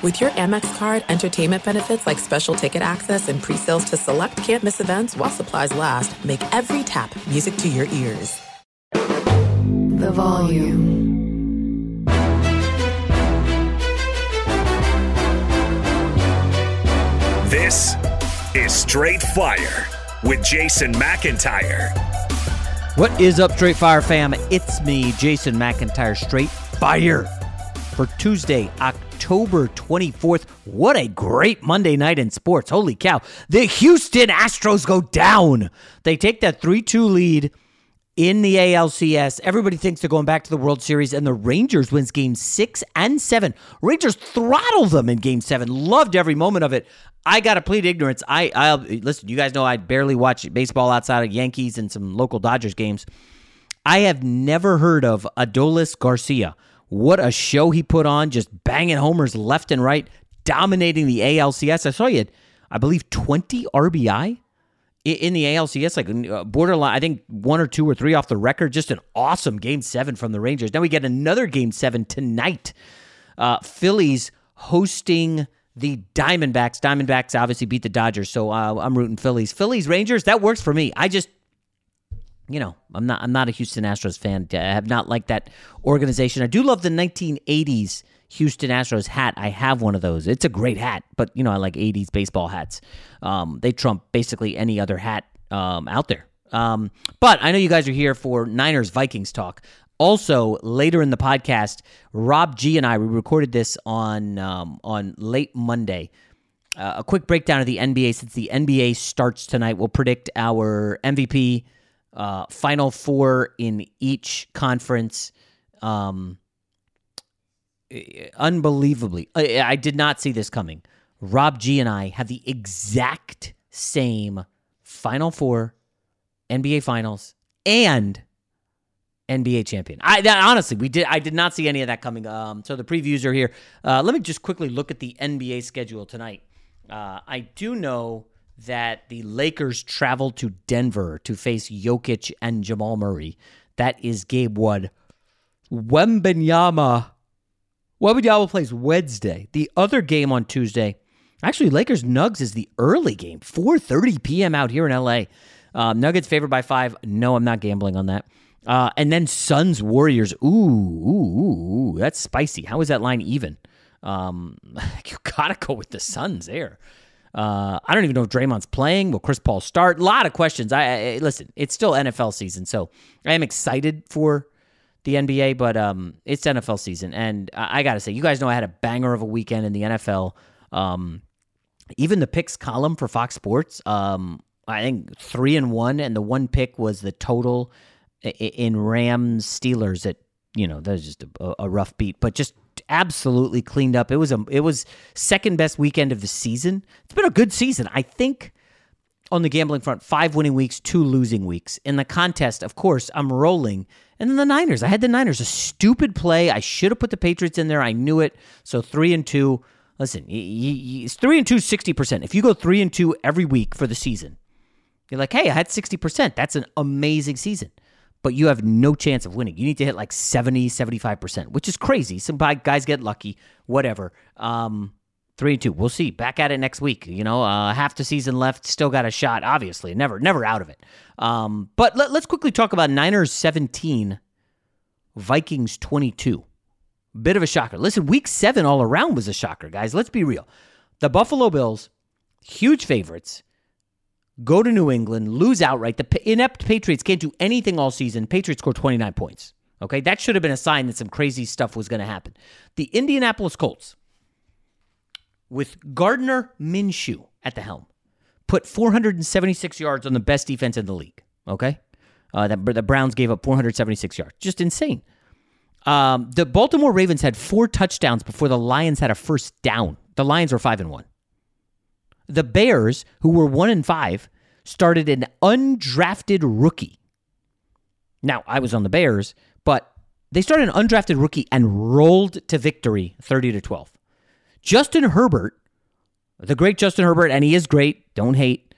With your Amex card, entertainment benefits like special ticket access and pre-sales to select campus events while supplies last, make every tap music to your ears. The volume. This is Straight Fire with Jason McIntyre. What is up, Straight Fire fam? It's me, Jason McIntyre, Straight Fire, for Tuesday, October 24th. What a great Monday night in sports. Holy cow. The Houston Astros go down. They take that 3 2 lead in the ALCS. Everybody thinks they're going back to the World Series, and the Rangers wins game six and seven. Rangers throttle them in game seven. Loved every moment of it. I got to plead ignorance. I, I'll listen. You guys know I barely watch baseball outside of Yankees and some local Dodgers games. I have never heard of Adolis Garcia. What a show he put on, just banging homers left and right, dominating the ALCS. I saw you had, I believe, 20 RBI in the ALCS, like uh, borderline, I think one or two or three off the record. Just an awesome game seven from the Rangers. Now we get another game seven tonight. Uh, Phillies hosting the Diamondbacks. Diamondbacks obviously beat the Dodgers, so uh, I'm rooting Phillies. Phillies Rangers that works for me. I just, you know, I'm not I'm not a Houston Astros fan. I have not liked that organization. I do love the 1980s Houston Astros hat. I have one of those. It's a great hat, but you know I like '80s baseball hats. Um, they trump basically any other hat um, out there. Um, but I know you guys are here for Niners Vikings talk. Also, later in the podcast, Rob G and I we recorded this on um, on late Monday. Uh, a quick breakdown of the NBA since the NBA starts tonight. We'll predict our MVP, uh, Final Four in each conference. Um, unbelievably, I, I did not see this coming. Rob G and I have the exact same Final Four, NBA Finals, and NBA champion. I that, honestly, we did. I did not see any of that coming. Um, so the previews are here. Uh, let me just quickly look at the NBA schedule tonight. Uh, I do know that the Lakers travel to Denver to face Jokic and Jamal Murray. That is Gabe Wood. Wembenyama. Wembanyama plays Wednesday. The other game on Tuesday, actually, Lakers Nugs is the early game, 4:30 p.m. out here in LA. Uh, Nuggets favored by five. No, I'm not gambling on that. Uh, and then Suns Warriors. Ooh, ooh, ooh, that's spicy. How is that line even? Um, you gotta go with the Suns there. Uh, I don't even know if Draymond's playing. Will Chris Paul start? A lot of questions. I, I listen. It's still NFL season, so I am excited for the NBA, but um, it's NFL season, and I, I got to say, you guys know I had a banger of a weekend in the NFL. Um, even the picks column for Fox Sports, um, I think three and one, and the one pick was the total in Rams Steelers. At you know, that was just a, a rough beat, but just absolutely cleaned up. It was a it was second best weekend of the season. It's been a good season, I think. On the gambling front, five winning weeks, two losing weeks. In the contest, of course, I'm rolling and then the Niners. I had the Niners. A stupid play. I should have put the Patriots in there. I knew it. So three and two. Listen, it's three and two, 60%. If you go three and two every week for the season, you're like, hey, I had 60%. That's an amazing season. But you have no chance of winning. You need to hit like 70, 75%, which is crazy. Some guys get lucky, whatever. Um, three and two. We'll see. Back at it next week. You know, uh, half the season left. Still got a shot. Obviously, never, never out of it. Um, but let, us quickly talk about Niners 17, Vikings 22. Bit of a shocker. Listen, week seven all around was a shocker, guys. Let's be real. The Buffalo Bills, huge favorites, go to New England, lose outright. The inept Patriots can't do anything all season. Patriots score 29 points. Okay, that should have been a sign that some crazy stuff was going to happen. The Indianapolis Colts, with Gardner Minshew at the helm, put 476 yards on the best defense in the league. Okay, uh, that the Browns gave up 476 yards, just insane. Um, the Baltimore Ravens had four touchdowns before the Lions had a first down. The Lions were five and one. The Bears, who were one and five, started an undrafted rookie. Now I was on the Bears, but they started an undrafted rookie and rolled to victory, 30 to 12. Justin Herbert, the great Justin Herbert, and he is great. Don't hate.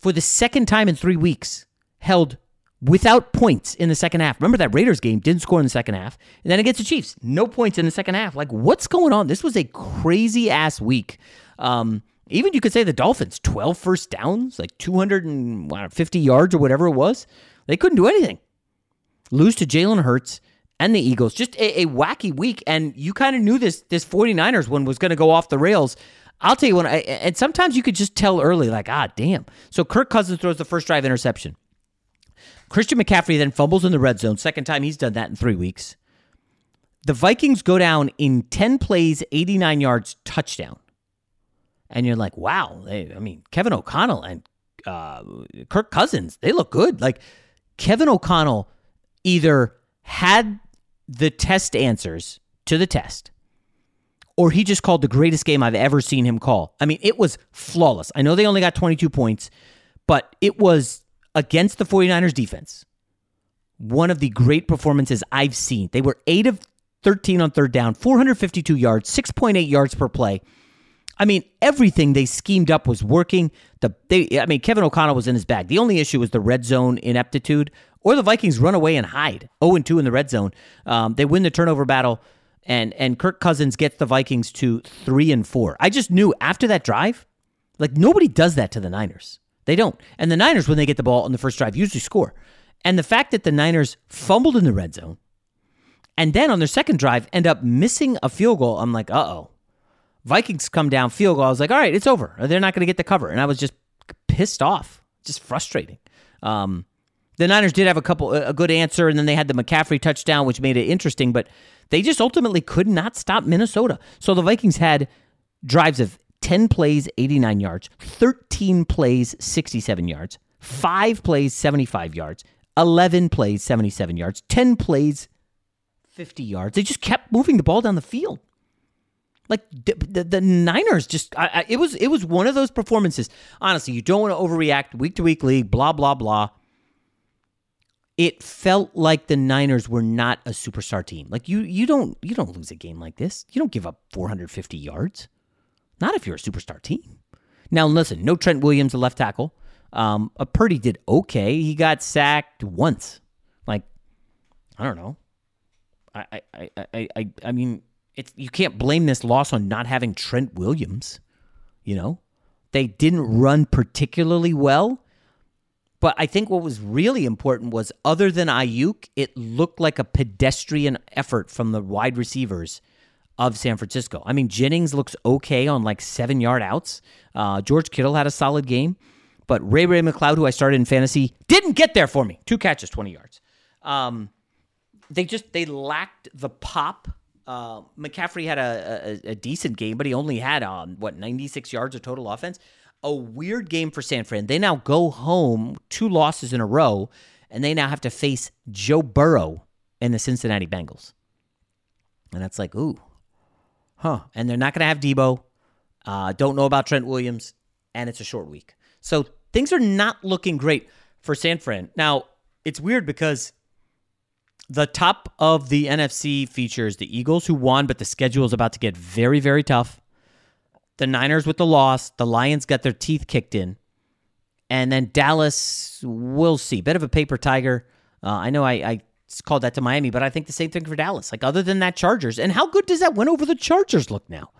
For the second time in three weeks, held without points in the second half. Remember that Raiders game didn't score in the second half, and then against the Chiefs, no points in the second half. Like, what's going on? This was a crazy ass week. Um, even you could say the Dolphins, 12 first downs, like 250 yards or whatever it was. They couldn't do anything. Lose to Jalen Hurts and the Eagles. Just a, a wacky week. And you kind of knew this this 49ers one was going to go off the rails. I'll tell you when, I, and sometimes you could just tell early, like, ah, damn. So Kirk Cousins throws the first drive interception. Christian McCaffrey then fumbles in the red zone. Second time he's done that in three weeks. The Vikings go down in 10 plays, 89 yards, touchdown. And you're like, wow. They, I mean, Kevin O'Connell and uh, Kirk Cousins, they look good. Like, Kevin O'Connell either had the test answers to the test or he just called the greatest game I've ever seen him call. I mean, it was flawless. I know they only got 22 points, but it was against the 49ers defense, one of the great performances I've seen. They were 8 of 13 on third down, 452 yards, 6.8 yards per play. I mean, everything they schemed up was working. The they, I mean, Kevin O'Connell was in his bag. The only issue was the red zone ineptitude, or the Vikings run away and hide. 0 and 2 in the red zone. Um, they win the turnover battle, and and Kirk Cousins gets the Vikings to three and four. I just knew after that drive, like nobody does that to the Niners. They don't. And the Niners, when they get the ball on the first drive, usually score. And the fact that the Niners fumbled in the red zone and then on their second drive end up missing a field goal, I'm like, uh oh. Vikings come down field goal. I was like, all right, it's over. They're not going to get the cover. And I was just pissed off, just frustrating. Um, the Niners did have a couple, a good answer, and then they had the McCaffrey touchdown, which made it interesting, but they just ultimately could not stop Minnesota. So the Vikings had drives of 10 plays, 89 yards, 13 plays, 67 yards, 5 plays, 75 yards, 11 plays, 77 yards, 10 plays, 50 yards. They just kept moving the ball down the field. Like the, the, the Niners just I, I, it was it was one of those performances. Honestly, you don't want to overreact week to week league, blah blah blah. It felt like the Niners were not a superstar team. Like you you don't you don't lose a game like this. You don't give up 450 yards. Not if you're a superstar team. Now, listen, no Trent Williams, the left tackle. Um, uh, Purdy did okay. He got sacked once. Like, I don't know. I, I, I, I, I mean, it's you can't blame this loss on not having Trent Williams. You know, they didn't run particularly well. But I think what was really important was other than Aiyuk, it looked like a pedestrian effort from the wide receivers of San Francisco. I mean, Jennings looks okay on like seven yard outs. Uh, George Kittle had a solid game, but Ray Ray McCloud, who I started in fantasy, didn't get there for me. Two catches, 20 yards. Um, they just they lacked the pop. Uh, McCaffrey had a, a, a, decent game, but he only had um, what 96 yards of total offense. A weird game for San Fran. They now go home two losses in a row, and they now have to face Joe Burrow and the Cincinnati Bengals. And that's like, ooh, huh? And they're not going to have Debo. Uh, don't know about Trent Williams, and it's a short week. So things are not looking great for San Fran. Now, it's weird because the top of the NFC features the Eagles, who won, but the schedule is about to get very, very tough. The Niners with the loss. The Lions got their teeth kicked in. And then Dallas, we'll see. Bit of a paper tiger. Uh, I know I, I called that to Miami, but I think the same thing for Dallas. Like other than that, Chargers. And how good does that win over the Chargers look now?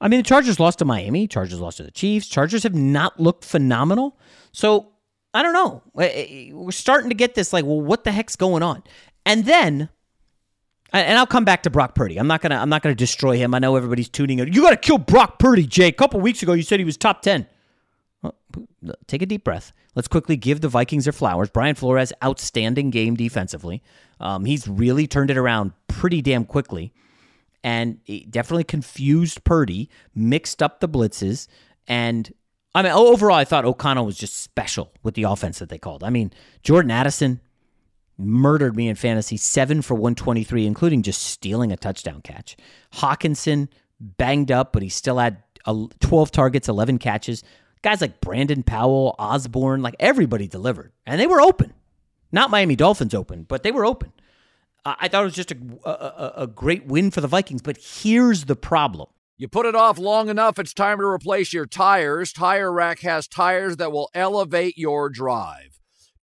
I mean, the Chargers lost to Miami. Chargers lost to the Chiefs. Chargers have not looked phenomenal. So I don't know. We're starting to get this like, well, what the heck's going on? And then And I'll come back to Brock Purdy. I'm not gonna. I'm not gonna destroy him. I know everybody's tuning in. You got to kill Brock Purdy, Jay. A couple weeks ago, you said he was top ten. Well, take a deep breath. Let's quickly give the Vikings their flowers. Brian Flores, outstanding game defensively. Um, he's really turned it around pretty damn quickly, and definitely confused Purdy, mixed up the blitzes, and I mean overall, I thought O'Connell was just special with the offense that they called. I mean, Jordan Addison murdered me in fantasy, seven for 123, including just stealing a touchdown catch. Hockenson banged up, but he still had 12 targets, 11 catches. Guys like Brandon Powell, Osborne, like everybody delivered, and they were open. Not Miami Dolphins open, but they were open. I thought it was just a, a, a great win for the Vikings, but here's the problem. You put it off long enough, it's time to replace your tires. Tire Rack has tires that will elevate your drive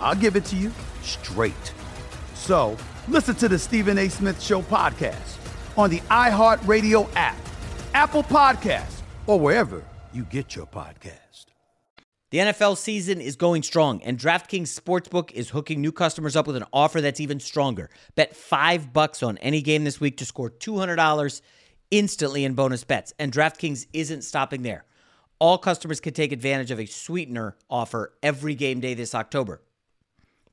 I'll give it to you straight. So listen to the Stephen A. Smith Show podcast on the iHeartRadio app, Apple Podcasts, or wherever you get your podcast. The NFL season is going strong, and DraftKings Sportsbook is hooking new customers up with an offer that's even stronger. Bet five bucks on any game this week to score $200 instantly in bonus bets. And DraftKings isn't stopping there. All customers can take advantage of a sweetener offer every game day this October.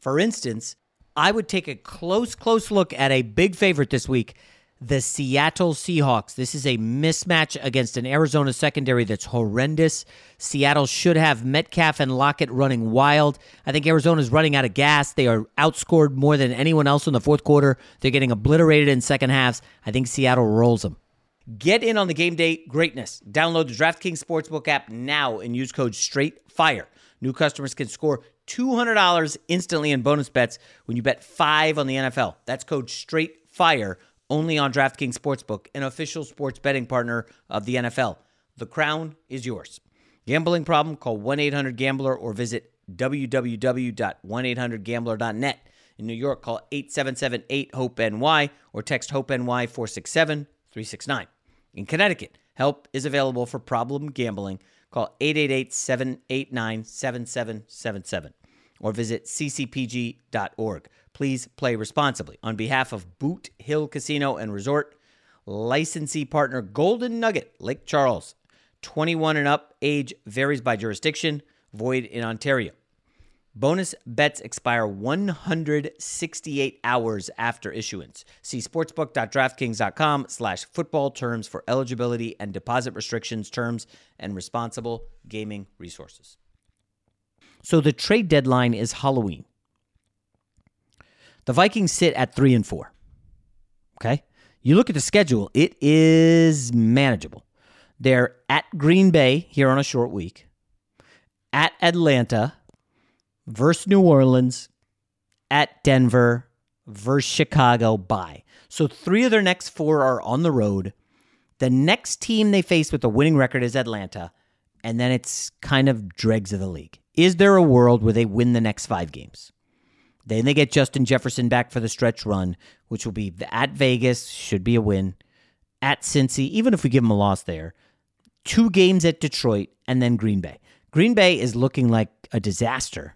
For instance, I would take a close, close look at a big favorite this week the Seattle Seahawks. This is a mismatch against an Arizona secondary that's horrendous. Seattle should have Metcalf and Lockett running wild. I think Arizona's running out of gas. They are outscored more than anyone else in the fourth quarter. They're getting obliterated in second halves. I think Seattle rolls them. Get in on the game day greatness. Download the DraftKings Sportsbook app now and use code STRAIGhtFIRE. New customers can score $200 instantly in bonus bets when you bet 5 on the NFL. That's code STRAIGhtFIRE only on DraftKings Sportsbook, an official sports betting partner of the NFL. The crown is yours. Gambling problem? Call 1 800 Gambler or visit www.1800Gambler.net. In New York, call 877 8 HOPE NY or text HOPE NY 467 369. In Connecticut, help is available for problem gambling. Call 888 789 7777 or visit ccpg.org. Please play responsibly. On behalf of Boot Hill Casino and Resort, licensee partner Golden Nugget, Lake Charles. 21 and up, age varies by jurisdiction, void in Ontario. Bonus bets expire 168 hours after issuance. See sportsbook.draftkings.com slash football terms for eligibility and deposit restrictions, terms, and responsible gaming resources. So the trade deadline is Halloween. The Vikings sit at three and four. Okay. You look at the schedule, it is manageable. They're at Green Bay here on a short week, at Atlanta, versus New Orleans, at Denver, versus Chicago, bye. So three of their next four are on the road. The next team they face with a winning record is Atlanta, and then it's kind of dregs of the league. Is there a world where they win the next five games? Then they get Justin Jefferson back for the stretch run, which will be at Vegas, should be a win. At Cincy, even if we give them a loss there. Two games at Detroit, and then Green Bay. Green Bay is looking like a disaster.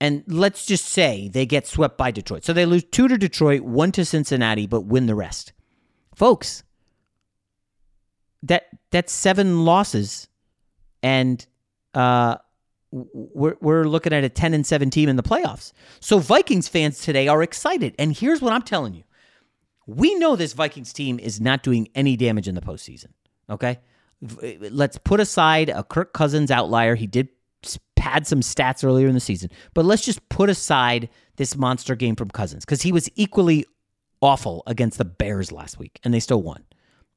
And let's just say they get swept by Detroit. So they lose two to Detroit, one to Cincinnati, but win the rest. Folks, that that's seven losses, and uh, we're we're looking at a ten and seven team in the playoffs. So Vikings fans today are excited, and here's what I'm telling you: we know this Vikings team is not doing any damage in the postseason. Okay, let's put aside a Kirk Cousins outlier. He did had some stats earlier in the season, but let's just put aside this monster game from Cousins because he was equally awful against the Bears last week and they still won.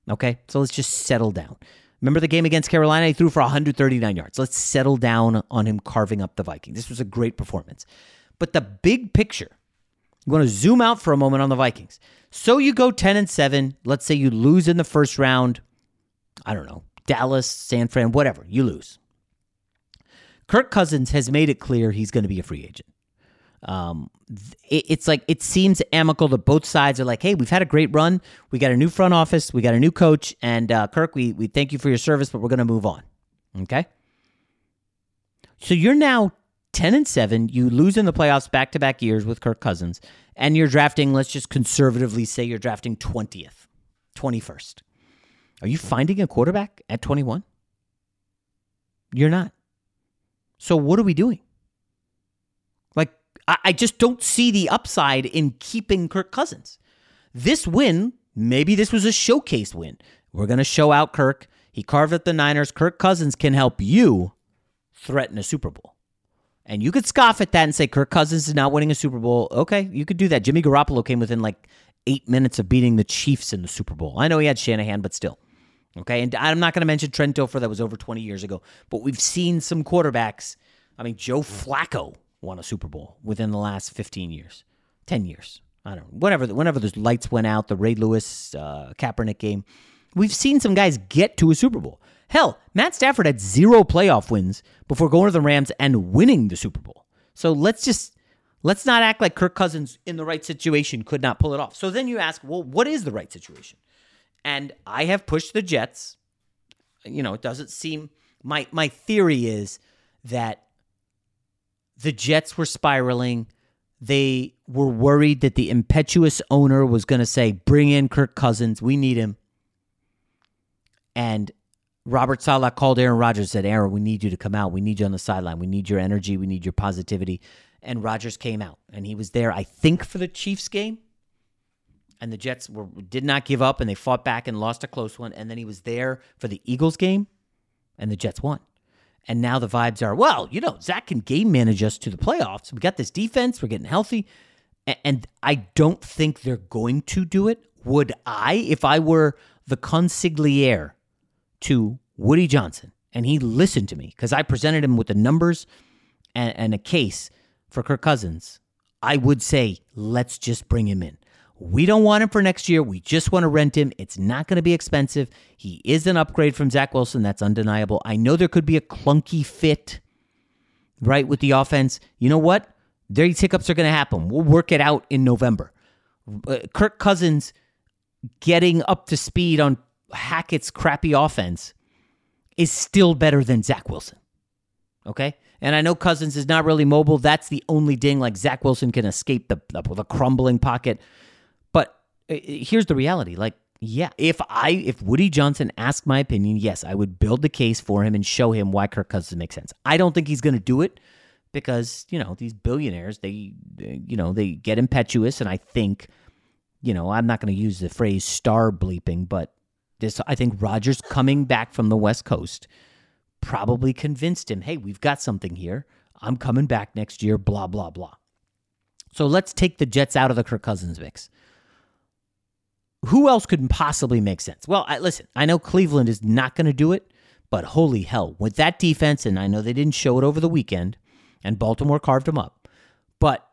Okay, so let's just settle down. Remember the game against Carolina? He threw for 139 yards. Let's settle down on him carving up the Vikings. This was a great performance. But the big picture, you want to zoom out for a moment on the Vikings. So you go 10 and 7. Let's say you lose in the first round. I don't know, Dallas, San Fran, whatever. You lose. Kirk Cousins has made it clear he's going to be a free agent. Um, it, it's like it seems amicable that both sides are like, "Hey, we've had a great run. We got a new front office. We got a new coach, and uh, Kirk, we we thank you for your service, but we're going to move on." Okay. So you're now ten and seven. You lose in the playoffs back to back years with Kirk Cousins, and you're drafting. Let's just conservatively say you're drafting twentieth, twenty first. Are you finding a quarterback at twenty one? You're not. So what are we doing? Like, I, I just don't see the upside in keeping Kirk Cousins. This win, maybe this was a showcase win. We're going to show out Kirk. He carved up the Niners. Kirk Cousins can help you threaten a Super Bowl. And you could scoff at that and say Kirk Cousins is not winning a Super Bowl. Okay, you could do that. Jimmy Garoppolo came within like eight minutes of beating the Chiefs in the Super Bowl. I know he had Shanahan, but still. Okay. And I'm not going to mention Trent Dilfer, that was over 20 years ago, but we've seen some quarterbacks. I mean, Joe Flacco won a Super Bowl within the last 15 years, 10 years. I don't know. Whenever, whenever those lights went out, the Ray Lewis, uh, Kaepernick game, we've seen some guys get to a Super Bowl. Hell, Matt Stafford had zero playoff wins before going to the Rams and winning the Super Bowl. So let's just let's not act like Kirk Cousins in the right situation could not pull it off. So then you ask, well, what is the right situation? And I have pushed the Jets. You know, it doesn't seem my my theory is that the Jets were spiraling. They were worried that the impetuous owner was going to say, "Bring in Kirk Cousins. We need him." And Robert Saleh called Aaron Rodgers said, "Aaron, we need you to come out. We need you on the sideline. We need your energy. We need your positivity." And Rodgers came out, and he was there. I think for the Chiefs game and the Jets were did not give up and they fought back and lost a close one. And then he was there for the Eagles game, and the Jets won. And now the vibes are, well, you know, Zach can game manage us to the playoffs. We got this defense, we're getting healthy. And I don't think they're going to do it. Would I, if I were the consigliere to Woody Johnson and he listened to me because I presented him with the numbers and, and a case for Kirk Cousins, I would say, let's just bring him in. We don't want him for next year. We just want to rent him. It's not going to be expensive. He is an upgrade from Zach Wilson. That's undeniable. I know there could be a clunky fit, right, with the offense. You know what? These hiccups are going to happen. We'll work it out in November. Uh, Kirk Cousins getting up to speed on Hackett's crappy offense is still better than Zach Wilson. Okay? And I know Cousins is not really mobile. That's the only ding. Like Zach Wilson can escape the, the, the crumbling pocket. Uh, here's the reality. Like yeah if i if woody johnson asked my opinion yes i would build the case for him and show him why kirk cousins makes sense. I don't think he's going to do it because you know these billionaires they, they you know they get impetuous and I think you know I'm not going to use the phrase star bleeping but this I think rodgers coming back from the West Coast probably convinced him hey we've got something here. I'm coming back next year blah blah blah. So let's take the Jets out of the Kirk Cousins mix who else could possibly make sense well I, listen I know Cleveland is not going to do it but holy hell with that defense and I know they didn't show it over the weekend and Baltimore carved them up. But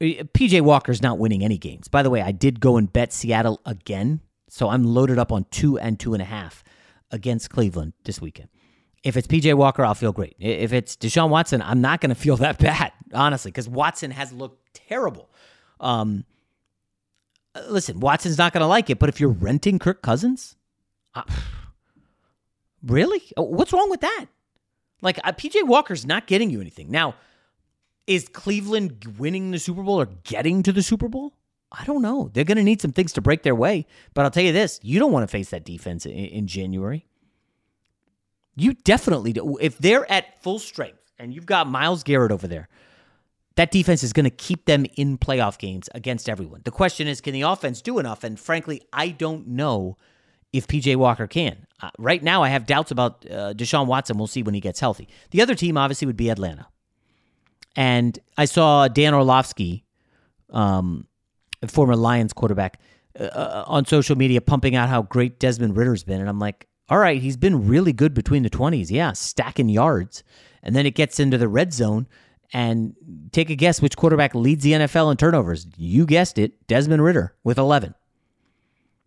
eh, PJ Walker's not winning any games. By the way, I did go and bet Seattle again, so I'm loaded up on two and two and a half against Cleveland this weekend. If it's PJ Walker, I'll feel great. If it's Deshaun Watson, I'm not going to feel that bad, honestly, because Watson has looked terrible. Um, listen, Watson's not going to like it, but if you're renting Kirk Cousins, uh, really? What's wrong with that? Like uh, PJ Walker's not getting you anything. Now, is Cleveland winning the Super Bowl or getting to the Super Bowl? I don't know. They're going to need some things to break their way. But I'll tell you this you don't want to face that defense in, in January. You definitely do. If they're at full strength and you've got Myles Garrett over there, that defense is going to keep them in playoff games against everyone. The question is, can the offense do enough? And frankly, I don't know if PJ Walker can. Uh, right now, I have doubts about uh, Deshaun Watson. We'll see when he gets healthy. The other team, obviously, would be Atlanta. And I saw Dan Orlovsky, um, former Lions quarterback, uh, uh, on social media pumping out how great Desmond Ridder's been. And I'm like, all right, he's been really good between the 20s. Yeah, stacking yards. And then it gets into the red zone. And take a guess which quarterback leads the NFL in turnovers. You guessed it, Desmond Ridder with 11.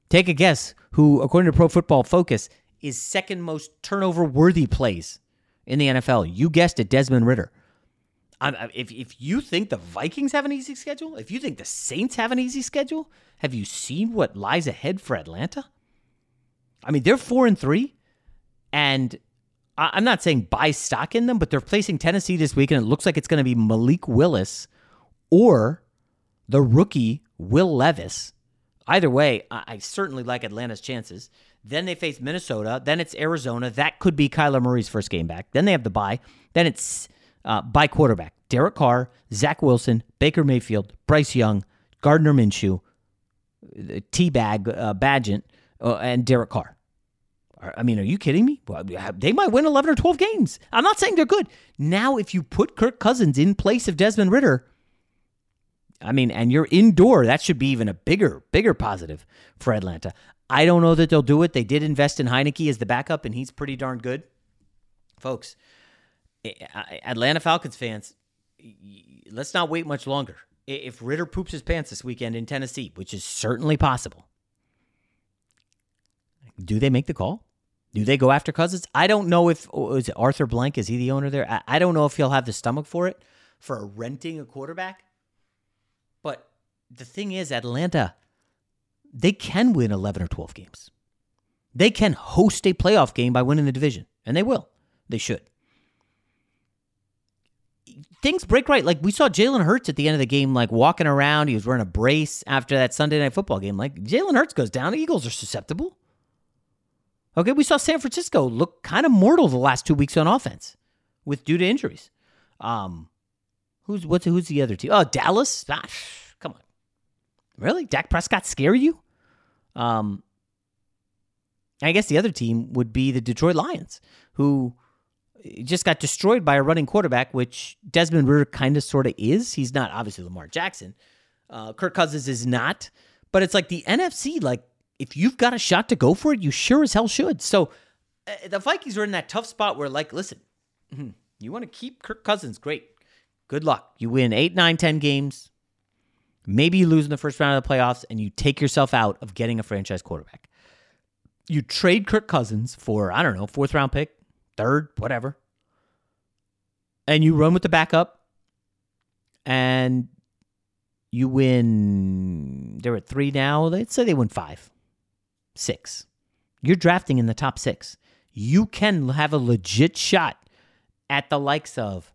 Take a guess who, according to Pro Football Focus, is second most turnover worthy plays in the NFL. You guessed it, Desmond Ridder. if, if you think the Vikings have an easy schedule, if you think the Saints have an easy schedule, have you seen what lies ahead for Atlanta? I mean, they're four and three, and I'm not saying buy stock in them, but they're placing Tennessee this week, and it looks like it's going to be Malik Willis or the rookie Will Levis Either way, I certainly like Atlanta's chances. Then they face Minnesota. Then it's Arizona. That could be Kyler Murray's first game back. Then they have the bye. Then it's uh, by quarterback Derek Carr, Zach Wilson, Baker Mayfield, Bryce Young, Gardner Minshew, T Bag, uh, Bagent, uh, and Derek Carr. I mean, are you kidding me? They might win 11 or 12 games. I'm not saying they're good. Now, if you put Kirk Cousins in place of Desmond Ridder, I mean, and you're indoor. That should be even a bigger, bigger positive for Atlanta. I don't know that they'll do it. They did invest in Heinicke as the backup, and he's pretty darn good. Folks, Atlanta Falcons fans, let's not wait much longer. If Ridder poops his pants this weekend in Tennessee, which is certainly possible, do they make the call? Do they go after Cousins? I don't know if oh, is Arthur Blank is he the owner there? I don't know if he'll have the stomach for it for renting a quarterback But the thing is, Atlanta, they can win 11 or 12 games. They can host a playoff game by winning the division, and they will. They should. Things break right. Like we saw Jalen Hurts at the end of the game, like walking around. He was wearing a brace after that Sunday night football game. Like Jalen Hurts goes down, the Eagles are susceptible. Okay, we saw San Francisco look kind of mortal the last two weeks on offense with due to injuries. Um, who's what's who's the other team? Oh, Dallas. Ah, come on, Really? Dak Prescott scare you? Um, I guess the other team would be the Detroit Lions, who just got destroyed by a running quarterback, which Desmond Ridder kind of sort of is. He's not obviously Lamar Jackson. Uh, Kirk Cousins is not, but it's like the NFC. Like if you've got a shot to go for it, you sure as hell should. So uh, the Vikings are in that tough spot where, like, listen, mm-hmm, you want to keep Kirk Cousins, great, good luck. You win eight, nine, ten games. Maybe you lose in the first round of the playoffs and you take yourself out of getting a franchise quarterback. You trade Kirk Cousins for, I don't know, fourth round pick, third, whatever. And you run with the backup and you win. They're at three now. Let's say they win five, six. You're drafting in the top six. You can have a legit shot at the likes of,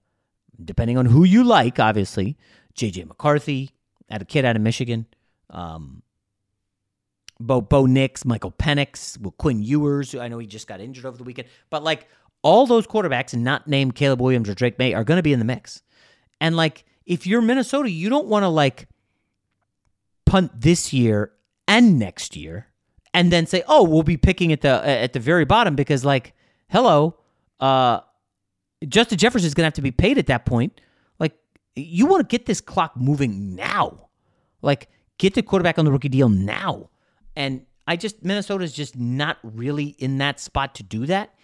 depending on who you like, obviously, JJ McCarthy, at a kid out of Michigan. Um, Bo Bo Nix, Michael Penix, Quinn Ewers. I know he just got injured over the weekend, but like all those quarterbacks, not named Caleb Williams or Drake Maye, are going to be in the mix. And like, if you're Minnesota, you don't want to like punt this year and next year, and then say, "Oh, we'll be picking at the at the very bottom," because like, hello, uh, Justin is going to have to be paid at that point. Like, you want to get this clock moving now. Like, get the quarterback on the rookie deal now. And I just Minnesota's just not really in that spot to do that.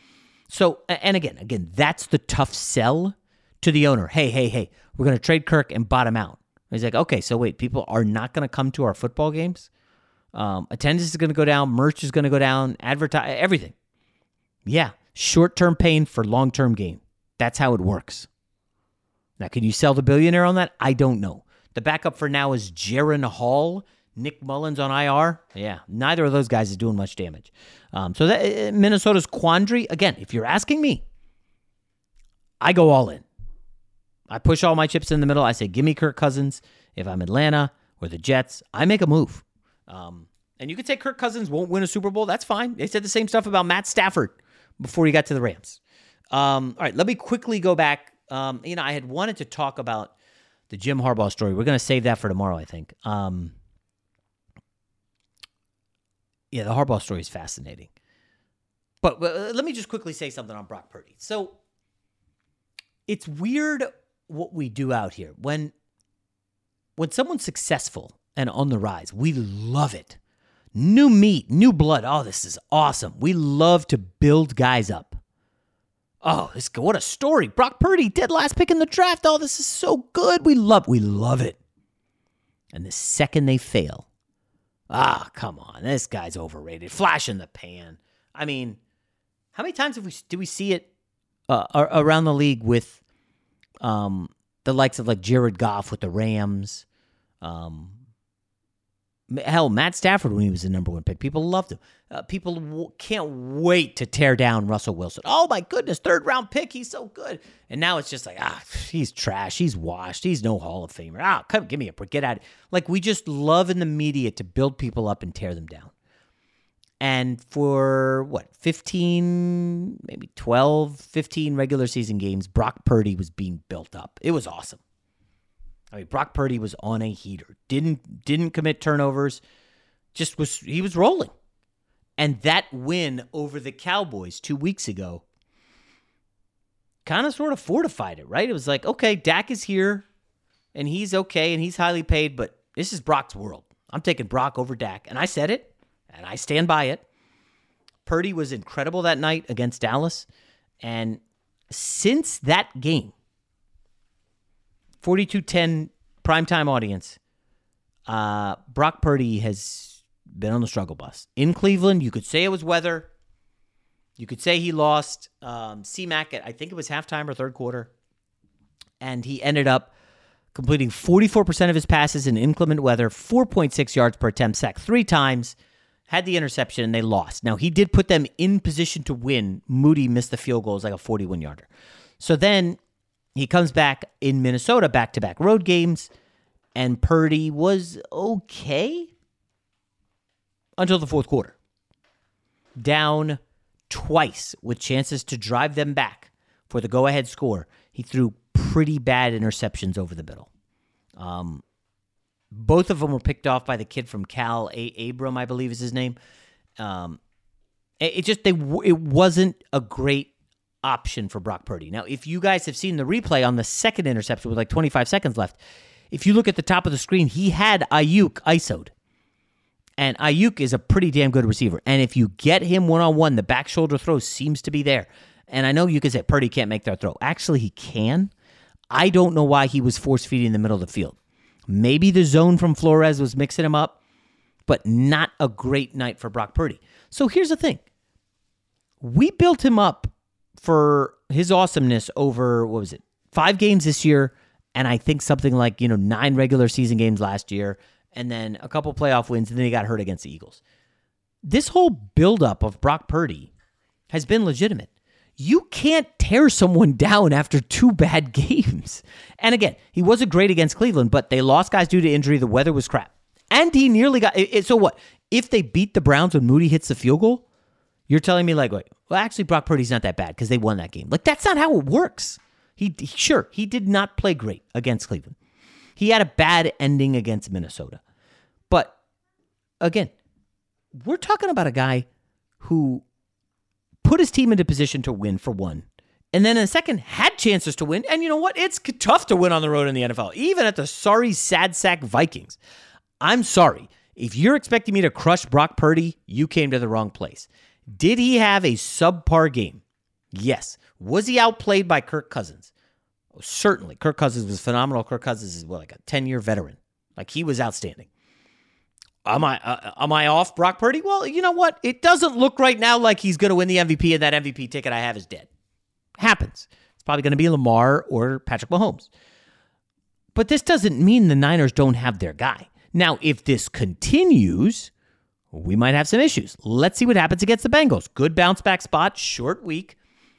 So, and again, again, that's the tough sell to the owner. Hey, hey, hey, we're going to trade Kirk and bottom out. He's like, okay, so wait, people are not going to come to our football games. Um, attendance is going to go down. Merch is going to go down. Advertise everything. Yeah, short term pain for long term gain. That's how it works. Now, can you sell the billionaire on that? I don't know. The backup for now is Jaren Hall. Nick Mullens on IR. Yeah, neither of those guys is doing much damage. Um, so that uh, Minnesota's quandary again. If you're asking me, I go all in. I push all my chips in the middle. I say, give me Kirk Cousins. If I'm Atlanta or the Jets, I make a move. Um, and you could say Kirk Cousins won't win a Super Bowl. That's fine. They said the same stuff about Matt Stafford before he got to the Rams. Um, all right, let me quickly go back. Um, you know, I had wanted to talk about the Jim Harbaugh story. We're going to save that for tomorrow, I think. Um, yeah, the Harbaugh story is fascinating. But uh, let me just quickly say something on Brock Purdy. So it's weird what we do out here when when someone's successful and on the rise. We love it. New meat, new blood. Oh, this is awesome. We love to build guys up. Oh, this what a story. Brock Purdy dead last pick in the draft. Oh, this is so good. We love we love it. And the second they fail, ah, come on, this guy's overrated. Flash in the pan. I mean, how many times have we do we see it uh, around the league with um, the likes of like Jared Goff with the Rams? Um, Hell, Matt Stafford when he was the number one pick, people loved him. Uh, people w- can't wait to tear down Russell Wilson. Oh my goodness, third round pick, he's so good. And now it's just like, ah, he's trash. He's washed. He's no Hall of Famer. Ah, come give me a break. Get out. Like we just love in the media to build people up and tear them down. And for what, 15, maybe 12, 15 regular season games, Brock Purdy was being built up. It was awesome. I mean, Brock Purdy was on a heater. Didn't didn't commit turnovers. Just was he was rolling. And that win over the Cowboys 2 weeks ago kind of sort of fortified it, right? It was like, okay, Dak is here and he's okay and he's highly paid, but this is Brock's world. I'm taking Brock over Dak. And I said it, and I stand by it. Purdy was incredible that night against Dallas. And since that game, 4210 primetime audience. Uh, Brock Purdy has been on the struggle bus. In Cleveland, you could say it was weather. You could say he lost um, C-Mac at, I think it was halftime or third quarter. And he ended up completing 44% of his passes in inclement weather, 4.6 yards per attempt, sack three times, had the interception, and they lost. Now, he did put them in position to win. Moody missed the field goal. It was like a 41 yarder. So then he comes back in Minnesota, back to back road games, and Purdy was okay until the fourth quarter. Down twice with chances to drive them back for the go ahead score. He threw pretty bad interceptions over the middle. Um, both of them were picked off by the kid from Cal, A- Abram, I believe is his name. Um, it, it just they it wasn't a great option for Brock Purdy. Now, if you guys have seen the replay on the second interception with like 25 seconds left, if you look at the top of the screen, he had Aiyuk ISO'd. And Aiyuk is a pretty damn good receiver. And if you get him one on one, the back shoulder throw seems to be there. And I know you could say Purdy can't make that throw. Actually, he can. I don't know why he was force feeding the middle of the field. Maybe the zone from Flores was mixing him up, but not a great night for Brock Purdy. So here's the thing we built him up for his awesomeness over what was it five games this year and i think something like you know nine regular season games last year and then a couple playoff wins and then he got hurt against the eagles. This whole buildup of brock purdy has been legitimate. You can't tear someone down after two bad games. And again he wasn't great against cleveland but they lost guys due to injury. The weather was crap. And he nearly got it, so what? If they beat the browns when moody hits the field goal You're telling me like, wait, well, actually, Brock Purdy's not that bad because they won that game. Like that's not how it works. He sure he did not play great against Cleveland. He had a bad ending against Minnesota, but again, we're talking about a guy who put his team into position to win for one. And then in the second, had chances to win. And you know what? It's tough to win on the road in the NFL, even at the sorry, sad sack Vikings. I'm sorry. If you're expecting me to crush Brock Purdy, you came to the wrong place. Did he have a subpar game? Yes. Was he outplayed by Kirk Cousins? Oh, certainly. Kirk Cousins was phenomenal. Kirk Cousins is what, like a 10 year veteran. Like he was outstanding. Am I uh, am I off Brock Purdy? Well, you know what? It doesn't look right now like he's going to win the MVP, and that MVP ticket I have is dead. Happens. It's probably going to be Lamar or Patrick Mahomes. But this doesn't mean the Niners don't have their guy. Now, if this continues, we might have some issues. Let's see what happens against the Bengals. Good bounce back spot, short week.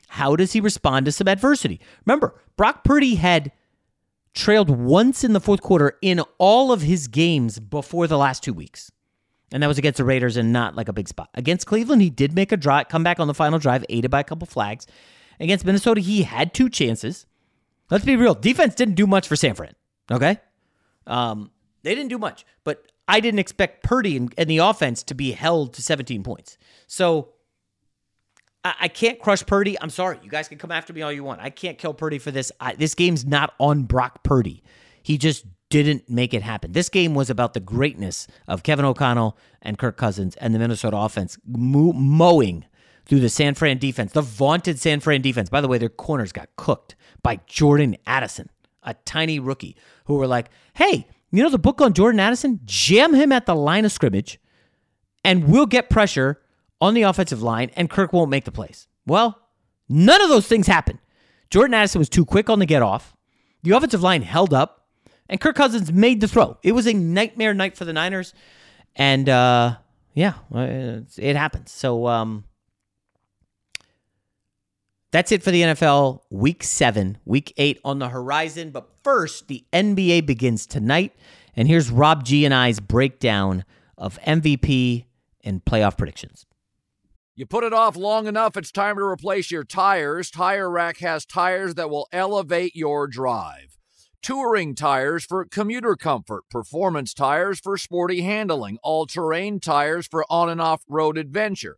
How does he respond to some adversity? Remember, Brock Purdy had trailed once in the fourth quarter in all of his games before the last two weeks. And that was against the Raiders and not like a big spot. Against Cleveland, he did make a drive, come back on the final drive, aided by a couple flags. Against Minnesota, he had two chances. Let's be real. Defense didn't do much for San Fran. Okay? Um, they didn't do much. But I didn't expect Purdy and, the offense to be held to 17 points. So I, I, can't crush Purdy. I'm sorry. You guys can come after me all you want. I can't kill Purdy for this. I, this game's not on Brock Purdy. He just didn't make it happen. This game was about the greatness of Kevin O'Connell and Kirk Cousins and the Minnesota offense mo- mowing through the San Fran defense, the vaunted San Fran defense. By the way, their corners got cooked by Jordan Addison, a tiny rookie, who were like, hey, you know the book on Jordan Addison? Jam him at the line of scrimmage, and we'll get pressure on the offensive line, and Kirk won't make the plays. Well, none of those things happened. Jordan Addison was too quick on the get off. The offensive line held up, and Kirk Cousins made the throw. It was a nightmare night for the Niners, and uh, yeah, it happens. So um, that's it for the NFL week seven, week eight on the horizon. But first, the NBA begins tonight. And here's Rob G and I's breakdown of MVP and playoff predictions. You put it off long enough, it's time to replace your tires. Tire Rack has tires that will elevate your drive. Touring tires for commuter comfort, performance tires for sporty handling, all terrain tires for on and off road adventure.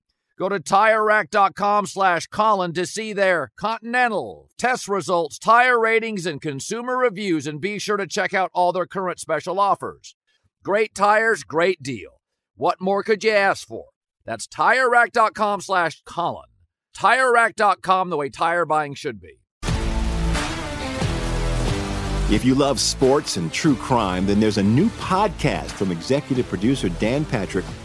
Go to TireRack.com slash Colin to see their Continental, test results, tire ratings, and consumer reviews, and be sure to check out all their current special offers. Great tires, great deal. What more could you ask for? That's TireRack.com slash Colin. TireRack.com, the way tire buying should be. If you love sports and true crime, then there's a new podcast from executive producer Dan Patrick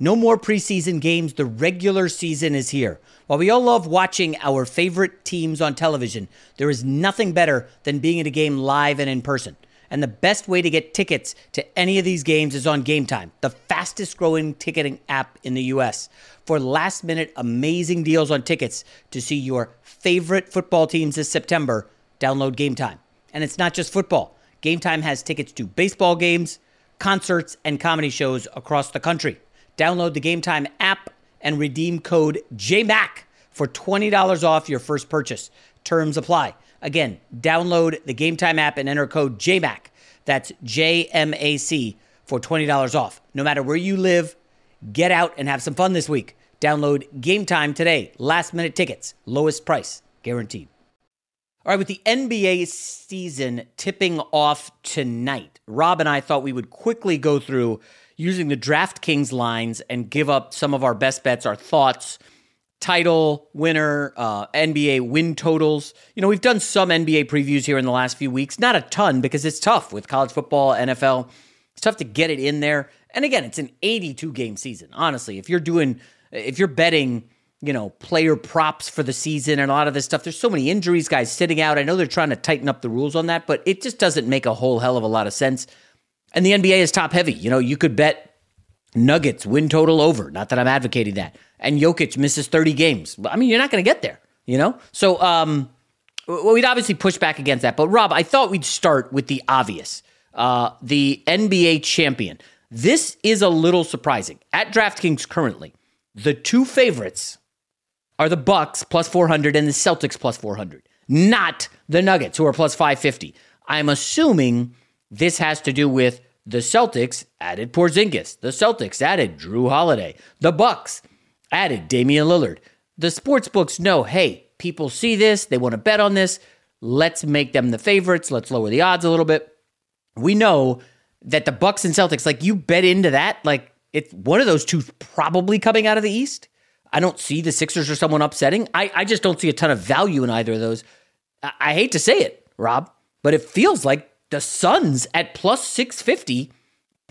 No more preseason games. The regular season is here. While we all love watching our favorite teams on television, there is nothing better than being at a game live and in person. And the best way to get tickets to any of these games is on Game Time, the fastest growing ticketing app in the US. For last minute amazing deals on tickets to see your favorite football teams this September, download Game Time. And it's not just football. Game Time has tickets to baseball games, concerts, and comedy shows across the country. Download the Game Time app and redeem code JMAC for $20 off your first purchase. Terms apply. Again, download the Game Time app and enter code JMAC. That's J M A C for $20 off. No matter where you live, get out and have some fun this week. Download Game Time today. Last minute tickets, lowest price guaranteed. All right, with the NBA season tipping off tonight, Rob and I thought we would quickly go through using the DraftKings lines and give up some of our best bets, our thoughts, title winner, uh, NBA win totals. You know, we've done some NBA previews here in the last few weeks, not a ton because it's tough with college football, NFL. It's tough to get it in there. And again, it's an 82 game season. Honestly, if you're doing, if you're betting, you know, player props for the season and a lot of this stuff, there's so many injuries, guys sitting out. I know they're trying to tighten up the rules on that, but it just doesn't make a whole hell of a lot of sense. And the NBA is top heavy. You know, you could bet Nuggets win total over. Not that I'm advocating that. And Jokic misses 30 games. I mean, you're not going to get there, you know? So, um, well, we'd obviously push back against that. But, Rob, I thought we'd start with the obvious uh, the NBA champion. This is a little surprising. At DraftKings currently, the two favorites are the Bucks plus 400 and the Celtics plus 400, not the Nuggets who are plus 550. I'm assuming this has to do with the Celtics added Porzingis. The Celtics added Jrue Holiday. The Bucks added Damian Lillard. The sports books know, hey, people see this, they want to bet on this. Let's make them the favorites. Let's lower the odds a little bit. We know that the Bucks and Celtics, like you bet into that, like it's one of those two probably coming out of the East. I don't see the Sixers or someone upsetting. I, I just don't see a ton of value in either of those. I, I hate to say it, Rob, but it feels like the Suns at plus 650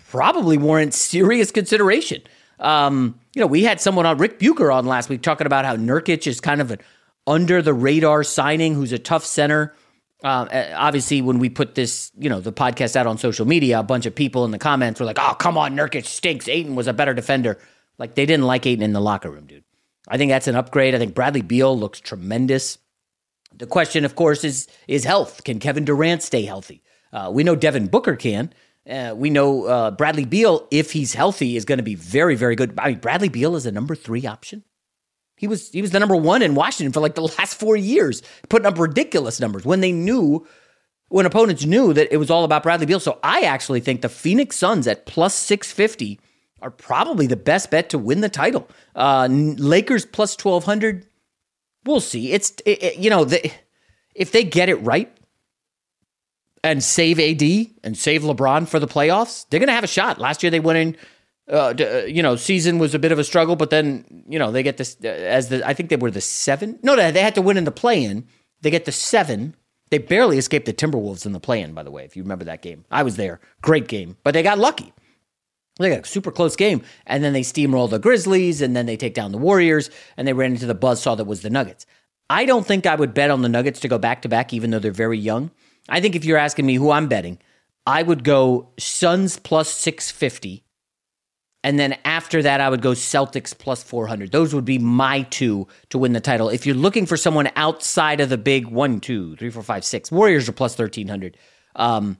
probably warrant serious consideration. Um, you know, we had someone on Rick Bucher on last week talking about how Nurkic is kind of an under the radar signing who's a tough center. Uh, obviously, when we put this, you know, the podcast out on social media, a bunch of people in the comments were like, "Oh, come on, Nurkic stinks. Ayton was a better defender." Like they didn't like Ayton in the locker room, dude. I think that's an upgrade. I think Bradley Beal looks tremendous. The question, of course, is is health. Can Kevin Durant stay healthy? Uh, we know Devin Booker can. Uh, we know uh, Bradley Beal, if he's healthy, is going to be very, very good. I mean, Bradley Beal is a number three option. He was he was the number one in Washington for like the last four years, putting up ridiculous numbers when they knew when opponents knew that it was all about Bradley Beal. So I actually think the Phoenix Suns at plus six fifty are probably the best bet to win the title. Uh, Lakers plus twelve hundred. We'll see. It's it, it, you know the, if they get it right, and save AD and save LeBron for the playoffs, they're going to have a shot. Last year they went in, uh, uh, you know, season was a bit of a struggle, but then you know they get this uh, as the I think they were the seven. No, they had to win in the play-in. They get the seven. They barely escaped the Timberwolves in the play-in. By the way, if you remember that game, I was there. Great game, but they got lucky. They got a super close game, and then they steamroll the Grizzlies, and then they take down the Warriors, and they ran into the buzzsaw that was the Nuggets. I don't think I would bet on the Nuggets to go back to back, even though they're very young. I think if you're asking me who I'm betting, I would go Suns plus 650. And then after that, I would go Celtics plus 400. Those would be my two to win the title. If you're looking for someone outside of the big one, two, three, four, five, six, Warriors are plus 1300. Um,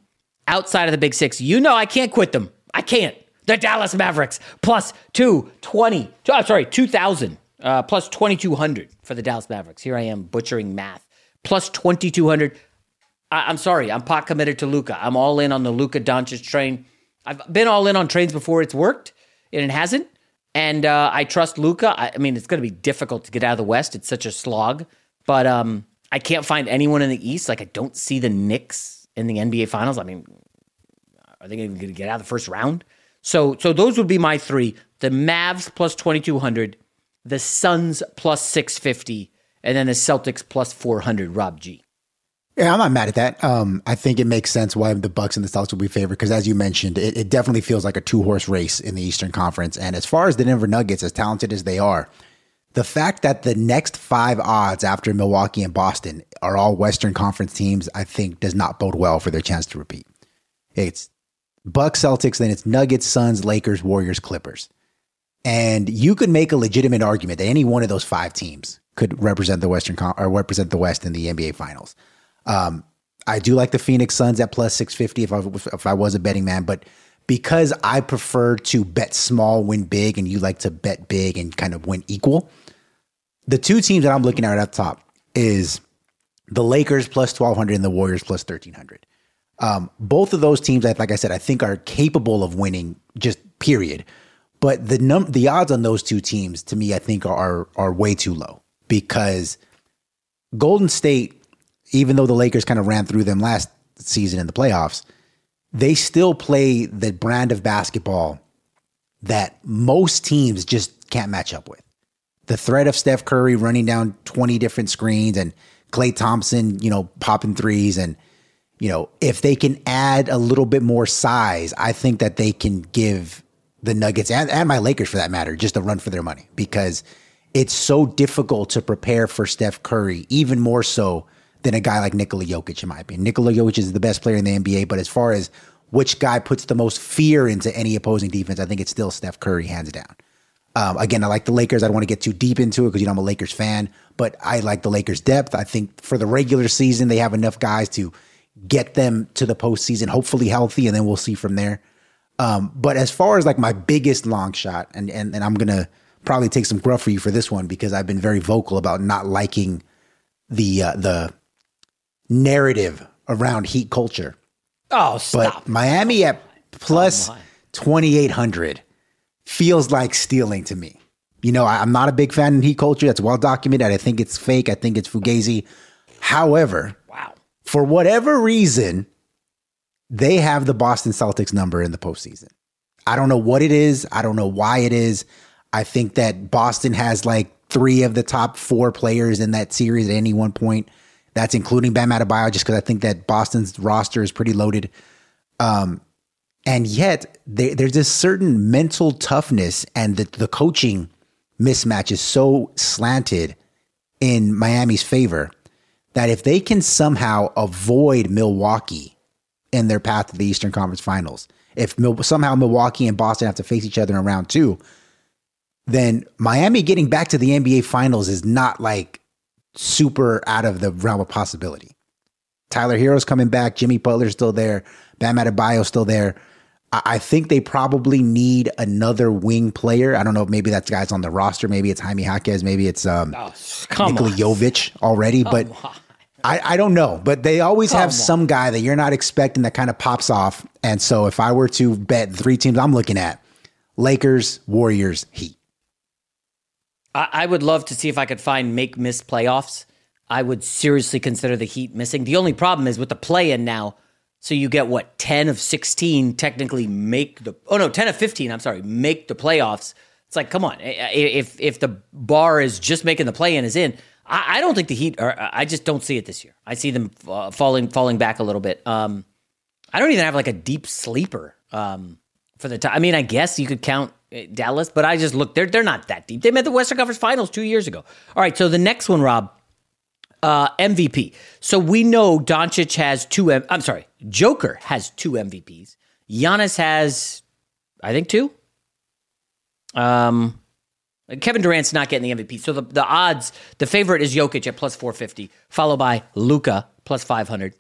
outside of the big six, you know I can't quit them. I can't. The Dallas Mavericks plus 220. Oh, sorry, 2,000. Uh, plus 2,200 for the Dallas Mavericks. Here I am butchering math. Plus 2,200 I, am sorry, I'm pot committed to Luka. I'm all in on the Luka Doncic train. I've been all in on trains before it's worked, and it hasn't. And uh, I trust Luka. I, I, mean, it's going to be difficult to get out of the West. It's such a slog. But um, I can't find anyone in the East. Like I don't see the Knicks in the NBA Finals. I mean, are they even going to get out of the first round? So, so those would be my three: the Mavs plus twenty two hundred, the Suns plus six fifty, and then the Celtics plus four hundred. Rob G. Yeah, I'm not mad at that. Um, I think it makes sense why the Bucks and the Celtics will be favored because, as you mentioned, it, it definitely feels like a two horse race in the Eastern Conference. And as far as the Denver Nuggets, as talented as they are, the fact that the next five odds after Milwaukee and Boston are all Western Conference teams, I think, does not bode well for their chance to repeat. It's Bucks, Celtics, then it's Nuggets, Suns, Lakers, Warriors, Clippers. And you could make a legitimate argument that any one of those five teams could represent the Western Con- or represent the West in the NBA Finals. Um, I do like the Phoenix Suns at plus 650 if I, if I was a betting man, but because I prefer to bet small, win big, and you like to bet big and kind of win equal, the two teams that I'm looking at at the top is the Lakers plus 1200 and the Warriors plus 1300. Um, both of those teams, like I said, I think are capable of winning just period. But the num the odds on those two teams to me, I think are are way too low because Golden State even though the Lakers kind of ran through them last season in the playoffs, they still play the brand of basketball that most teams just can't match up with. The threat of Steph Curry running down 20 different screens and Klay Thompson, you know, popping threes. And, you know, if they can add a little bit more size, I think that they can give the Nuggets and, and my Lakers for that matter just a run for their money because it's so difficult to prepare for Steph Curry, even more so than a guy like Nikola Jokic, in my opinion. Nikola Jokic is the best player in the NBA, but as far as which guy puts the most fear into any opposing defense, I think it's still Steph Curry, hands down. Um, again, I like the Lakers. I don't want to get too deep into it because you know I'm a Lakers fan, but I like the Lakers' depth. I think for the regular season they have enough guys to get them to the postseason, hopefully healthy, and then we'll see from there. Um, but as far as like my biggest long shot, and and, and I'm gonna probably take some gruff for you for this one because I've been very vocal about not liking the uh, the narrative around heat culture. Oh, stop. But Miami at plus 2,800 feels like stealing to me. You know, I'm not a big fan of heat culture. That's well documented. I think it's fake. I think it's fugazi. However, wow. for whatever reason, they have the Boston Celtics number in the postseason. I don't know what it is. I don't know why it is. I think that Boston has like three of the top four players in that series at any one point. That's including Bam Adebayo, just because I think that Boston's roster is pretty loaded. Um, and yet they, there's this certain mental toughness, and the, the coaching mismatch is so slanted in Miami's favor that if they can somehow avoid Milwaukee in their path to the Eastern Conference Finals, if Mil- somehow Milwaukee and Boston have to face each other in round two, then Miami getting back to the NBA Finals is not like super out of the realm of possibility. Tyler Herro's coming back. Jimmy Butler's still there. Bam Adebayo's still there. I think they probably need another wing player. I don't know. Maybe that's guys on the roster. Maybe it's Jaime Jaquez. Maybe it's um, oh, Nikola Jovic already. Come but I, I, don't know. But they always come have on. some guy that you're not expecting that kind of pops off. And so if I were to bet three teams I'm looking at, Lakers, Warriors, Heat. I, I would love to see if I could find make miss playoffs. I would seriously consider the Heat missing. The only problem is with the play in now. So you get what, 10 of 16 technically make the, oh no, 10 of 15, I'm sorry, make the playoffs. It's like, come on. If, if the bar is just making the play in is in, I, I don't think the Heat are, I just don't see it this year. I see them uh, falling, falling back a little bit. Um, I don't even have like a deep sleeper um, for the time. I mean, I guess you could count Dallas, but I just look they're they're not that deep. They made the Western Conference Finals two years ago. All right, so the next one, Rob, uh, MVP. So we know Doncic has two. M- I'm sorry, Joker has two MVPs. Giannis has, I think, two. Um, Kevin Durant's not getting the MVP. So the, the odds, the favorite is Jokic at plus 450, followed by Luka plus 500,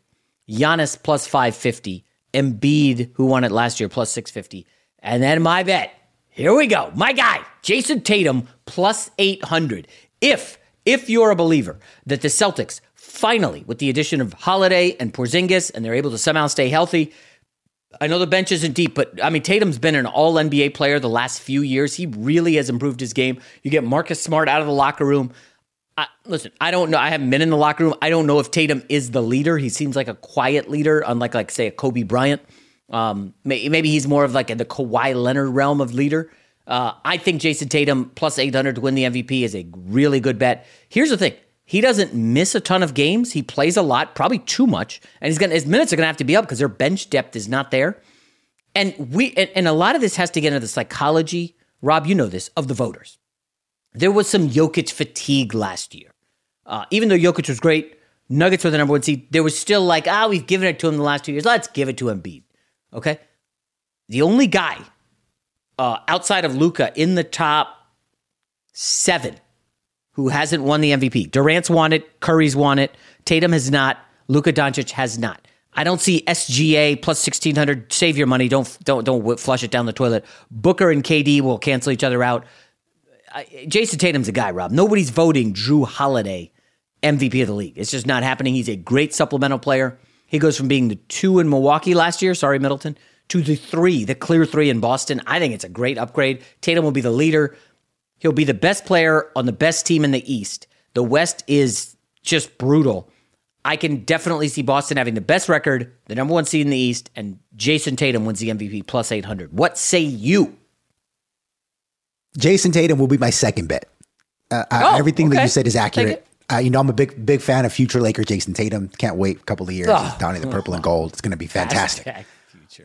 Giannis plus 550, Embiid, who won it last year, plus 650. And then my bet, here we go. My guy, Jayson Tatum, plus 800. If, if you're a believer that the Celtics finally, with the addition of Holiday and Porzingis, and they're able to somehow stay healthy, I know the bench isn't deep, but I mean, Tatum's been an all NBA player the last few years. He really has improved his game. You get Marcus Smart out of the locker room. I, listen, I don't know. I haven't been in the locker room. I don't know if Tatum is the leader. He seems like a quiet leader, unlike, like, say, a Kobe Bryant. Um, maybe he's more of like in the Kawhi Leonard realm of leader. Uh, I think Jayson Tatum plus 800 to win the MVP is a really good bet. Here's the thing He doesn't miss a ton of games. He plays a lot, probably too much, and he's gonna his minutes are gonna have to be up because their bench depth is not there. And we and, and a lot of this has to get into the psychology, Rob. You know this of the voters. There was some Jokic fatigue last year. Uh, even though Jokic was great, Nuggets were the number one seed. There was still like, ah, we've given it to him the last two years. Let's give it to Embiid. Okay, the only guy uh, outside of Luka in the top seven who hasn't won the MVP. Durant's won it, Curry's won it, Tatum has not, Luka Doncic has not. I don't see SGA plus sixteen hundred. Save your money. Don't don't don't flush it down the toilet. Booker and KD will cancel each other out. Jayson Tatum's a guy, Rob. Nobody's voting Jrue Holiday MVP of the league. It's just not happening. He's a great supplemental player. He goes from being the two in Milwaukee last year, sorry, Middleton, to the three, the clear three in Boston. I think it's a great upgrade. Tatum will be the leader. He'll be the best player on the best team in the East. The West is just brutal. I can definitely see Boston having the best record, the number one seed in the East, and Jayson Tatum wins the MVP plus 800. What say you? Jayson Tatum will be my second bet. Uh, oh, everything okay. that you said is accurate. Uh, you know, I'm a big, big fan of future Laker Jayson Tatum. Can't wait a couple of years. Oh, donning the purple and gold. It's going to be fantastic.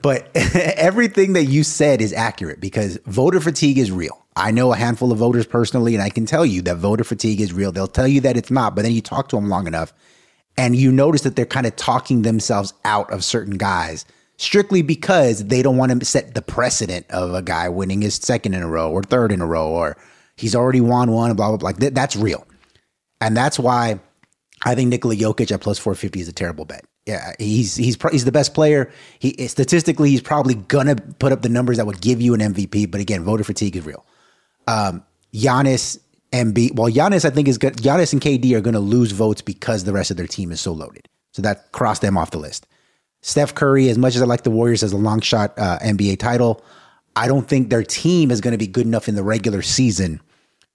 But everything that you said is accurate because voter fatigue is real. I know a handful of voters personally, and I can tell you that voter fatigue is real. They'll tell you that it's not, but then you talk to them long enough and you notice that they're kind of talking themselves out of certain guys strictly because they don't want to set the precedent of a guy winning his second in a row or third in a row or he's already won one, blah, blah, blah. Like that's real. And that's why I think Nikola Jokic at plus 450 is a terrible bet. Yeah, he's he's he's the best player. He statistically he's probably gonna put up the numbers that would give you an MVP. But again, voter fatigue is real. Um, Giannis MB. Well, Giannis I think is good. Giannis and KD are gonna lose votes because the rest of their team is so loaded. So that cross them off the list. Steph Curry, as much as I like the Warriors as a long shot uh, NBA title, I don't think their team is going to be good enough in the regular season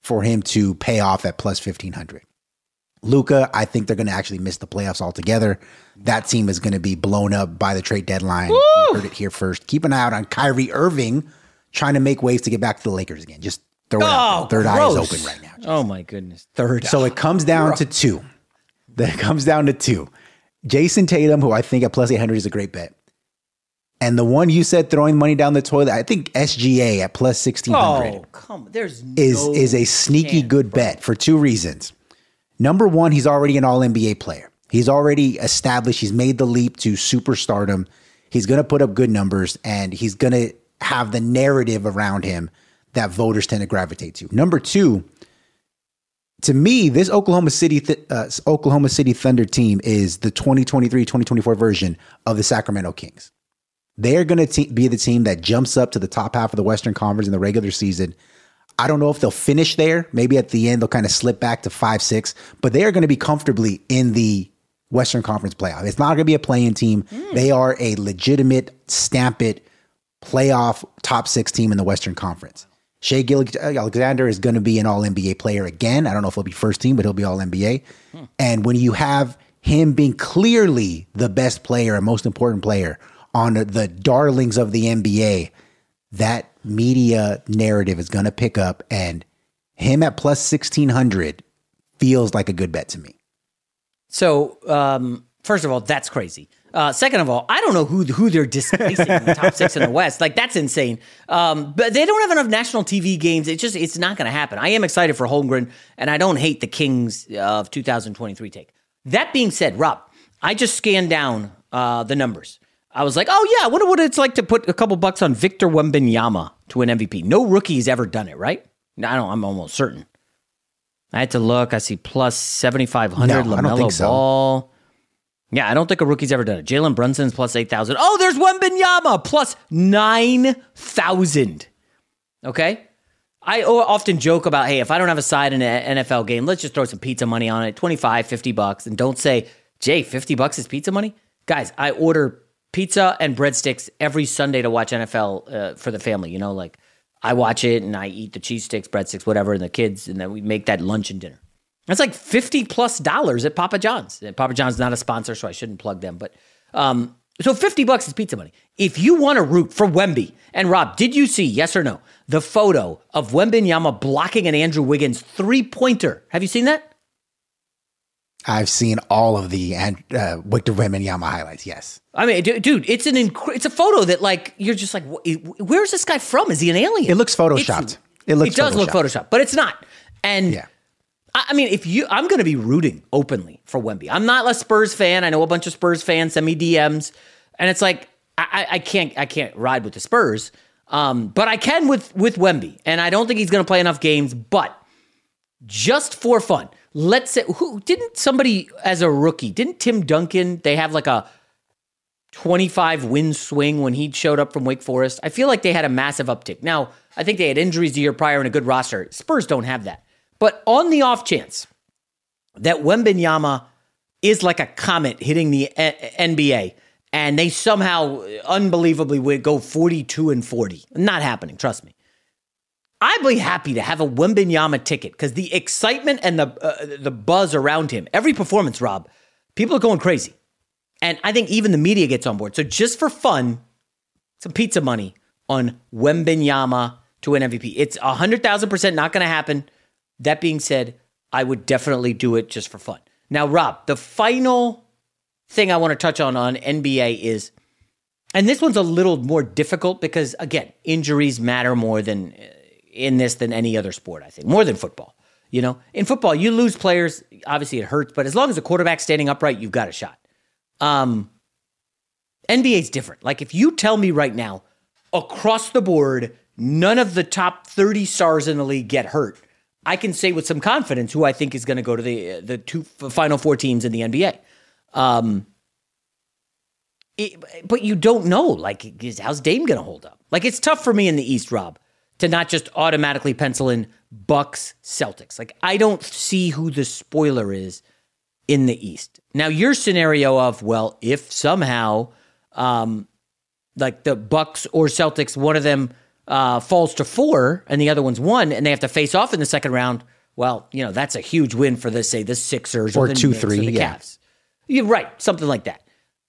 for him to pay off at plus 1500. Luka, I think they're going to actually miss the playoffs altogether. That team is going to be blown up by the trade deadline. You heard it here first. Keep an eye out on Kyrie Irving trying to make waves to get back to the Lakers again. Just throw it oh, out. There. Oh, Third gross. eye is open right now. Oh my goodness. Third. So it comes down to two. That comes down to two. Jayson Tatum, who I think at plus 800 is a great bet. And the one you said throwing money down the toilet, I think SGA at plus 1600 oh, come, there's no is is a sneaky good bet for two reasons. Number one, he's already an all NBA player. He's already established, he's made the leap to superstardom. He's going to put up good numbers and he's going to have the narrative around him that voters tend to gravitate to. Number two, to me, this Oklahoma City uh, Oklahoma City Thunder team is the 2023-2024 version of the Sacramento Kings. They're going to te- be the team that jumps up to the top half of the Western Conference in the regular season I don't know if they'll finish there. Maybe at the end they'll kind of slip back to five, six, but they are going to be comfortably in the Western Conference playoff. It's not going to be a playing team. Mm. They are a legitimate stamp it playoff top six team in the Western Conference. Shai Alexander is going to be an all NBA player again. I don't know if he'll be first team, but he'll be all NBA. Hmm. And when you have him being clearly the best player and most important player on the darlings of the NBA, that media narrative is going to pick up, and him at plus 1600 feels like a good bet to me. So, um, first of all, that's crazy. Uh, second of all, I don't know who who they're displacing in the top six in the West. Like that's insane. Um, but they don't have enough national TV games. It's just it's not going to happen. I am excited for Holmgren, and I don't hate the Kings of 2023 take. That being said, Rob, I just scanned down uh, the numbers. I was like, oh yeah, I wonder what it's like to put a couple bucks on Victor Wembanyama to win MVP. No rookie's ever done it, right? I don't. I'm almost certain. I had to look. I see plus seventy five hundred. No, LaMelo so. Ball. Yeah, I don't think a rookie's ever done it. Jalen Brunson's plus eight thousand. Oh, there's Wembanyama plus nine thousand. Okay. I often joke about, hey, if I don't have a side in an NFL game, let's just throw some pizza money on it, 25, 50 bucks, and don't say, Jay, 50 bucks is pizza money? Guys, I order pizza and breadsticks every Sunday to watch NFL uh, for the family. You know, like I watch it and I eat the cheese sticks, breadsticks, whatever, and the kids, and then we make that lunch and dinner. That's like fifty plus dollars at Papa John's. Papa John's not a sponsor, so I shouldn't plug them. But um, so fifty bucks is pizza money. If you want to root for Wemby and Rob, did you see yes or no the photo of Wembanyama blocking an Andrew Wiggins three pointer? Have you seen that? I've seen all of the and uh, Victor Wembanyama highlights. Yes, I mean, dude, it's an inc- it's a photo that like you're just like, where's this guy from? Is he an alien? It looks photoshopped. It's, it looks. It does look photoshopped, but it's not. And yeah. I mean, if you, I'm going to be rooting openly for Wemby. I'm not a Spurs fan. I know a bunch of Spurs fans send me DMs, and it's like I, I can't, I can't ride with the Spurs, um, but I can with with Wemby, and I don't think he's going to play enough games. But just for fun, let's say who didn't somebody as a rookie didn't Tim Duncan? They have like a 25 win swing when he showed up from Wake Forest. I feel like they had a massive uptick. Now I think they had injuries the year prior and a good roster. Spurs don't have that. But on the off chance that Wembanyama is like a comet hitting the NBA and they somehow unbelievably would go 42 and 40. Not happening, trust me. I'd be happy to have a Wembanyama ticket because the excitement and the uh, the buzz around him, every performance, Rob, people are going crazy, and I think even the media gets on board. So just for fun, some pizza money on Wembanyama to win MVP. It's hundred thousand percent not going to happen. That being said, I would definitely do it just for fun. Now, Rob, the final thing I want to touch on on NBA is, and this one's a little more difficult because, again, injuries matter more than in this than any other sport, I think, more than football. You know, in football, you lose players. Obviously, it hurts, but as long as the quarterback's standing upright, you've got a shot. Um, NBA's different. Like, if you tell me right now, across the board, none of the top 30 stars in the league get hurt, I can say with some confidence who I think is going to go to the the two final four teams in the NBA. Um, it, but you don't know. Like, how's Dame going to hold up? Like, it's tough for me in the East, Rob, to not just automatically pencil in Bucks Celtics. Like, I don't see who the spoiler is in the East. Now, your scenario of well, if somehow, um, like the Bucks or Celtics, one of them uh, falls to four and the other one's one, and they have to face off in the second round, well, you know that's a huge win for the say the Sixers or, or the two Knicks three or the yeah. Cavs. You're right, something like that.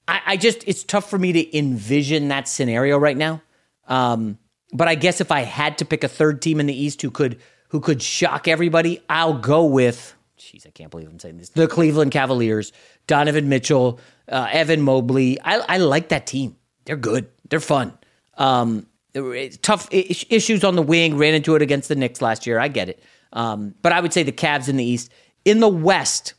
I, I, just it's tough for me to envision that scenario right now. Um, but I guess if I had to pick a third team in the East who could who could shock everybody, I'll go with. Jeez, I can't believe I'm saying this. The Cleveland Cavaliers, Donovan Mitchell, uh, Evan Mobley. I, I like that team. They're good. They're fun. Um, tough issues on the wing. Ran into it against the Knicks last year. I get it. Um, but I would say the Cavs in the East. In the West,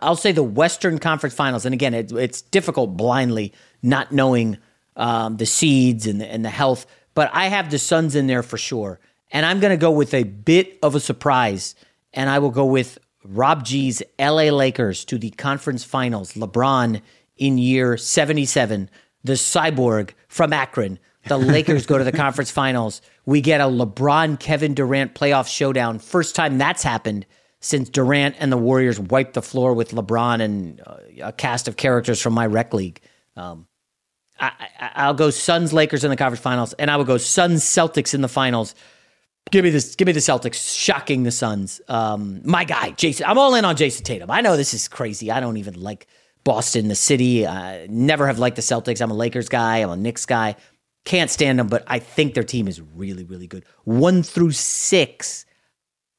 I'll say the Western Conference Finals. And again, it, it's difficult blindly not knowing um, the seeds and the, and the health. But I have the Suns in there for sure. And I'm going to go with a bit of a surprise. And I will go with Rob G's LA Lakers to the conference finals. LeBron in year 77, the cyborg from Akron the Lakers go to the conference finals. We get a LeBron Kevin Durant playoff showdown. First time that's happened since Durant and the Warriors wiped the floor with LeBron and uh, a cast of characters from my rec league. Um, I, will go Suns Lakers in the conference finals, and I will go Suns Celtics in the finals. Give me this. Give me the Celtics, shocking the Suns. Um, my guy, Jason. I'm all in on Jayson Tatum. I know this is crazy. I don't even like Boston, the city. I never have liked the Celtics. I'm a Lakers guy. I'm a Knicks guy. Can't stand them, but I think their team is really, really good. One through six,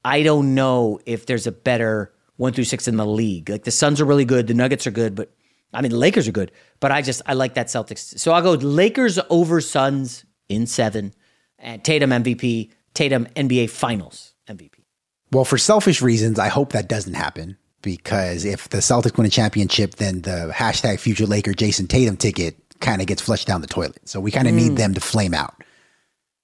I don't know if there's a better one through six in the league. Like the Suns are really good, the Nuggets are good, but I mean the Lakers are good. But I just I like that Celtics. So I'll go Lakers over Suns in seven, and Tatum MVP, Tatum NBA Finals MVP. Well, for selfish reasons, I hope that doesn't happen because if the Celtics win a championship, then the hashtag future Laker Jayson Tatum ticket kind of gets flushed down the toilet. So we kind of mm. need them to flame out.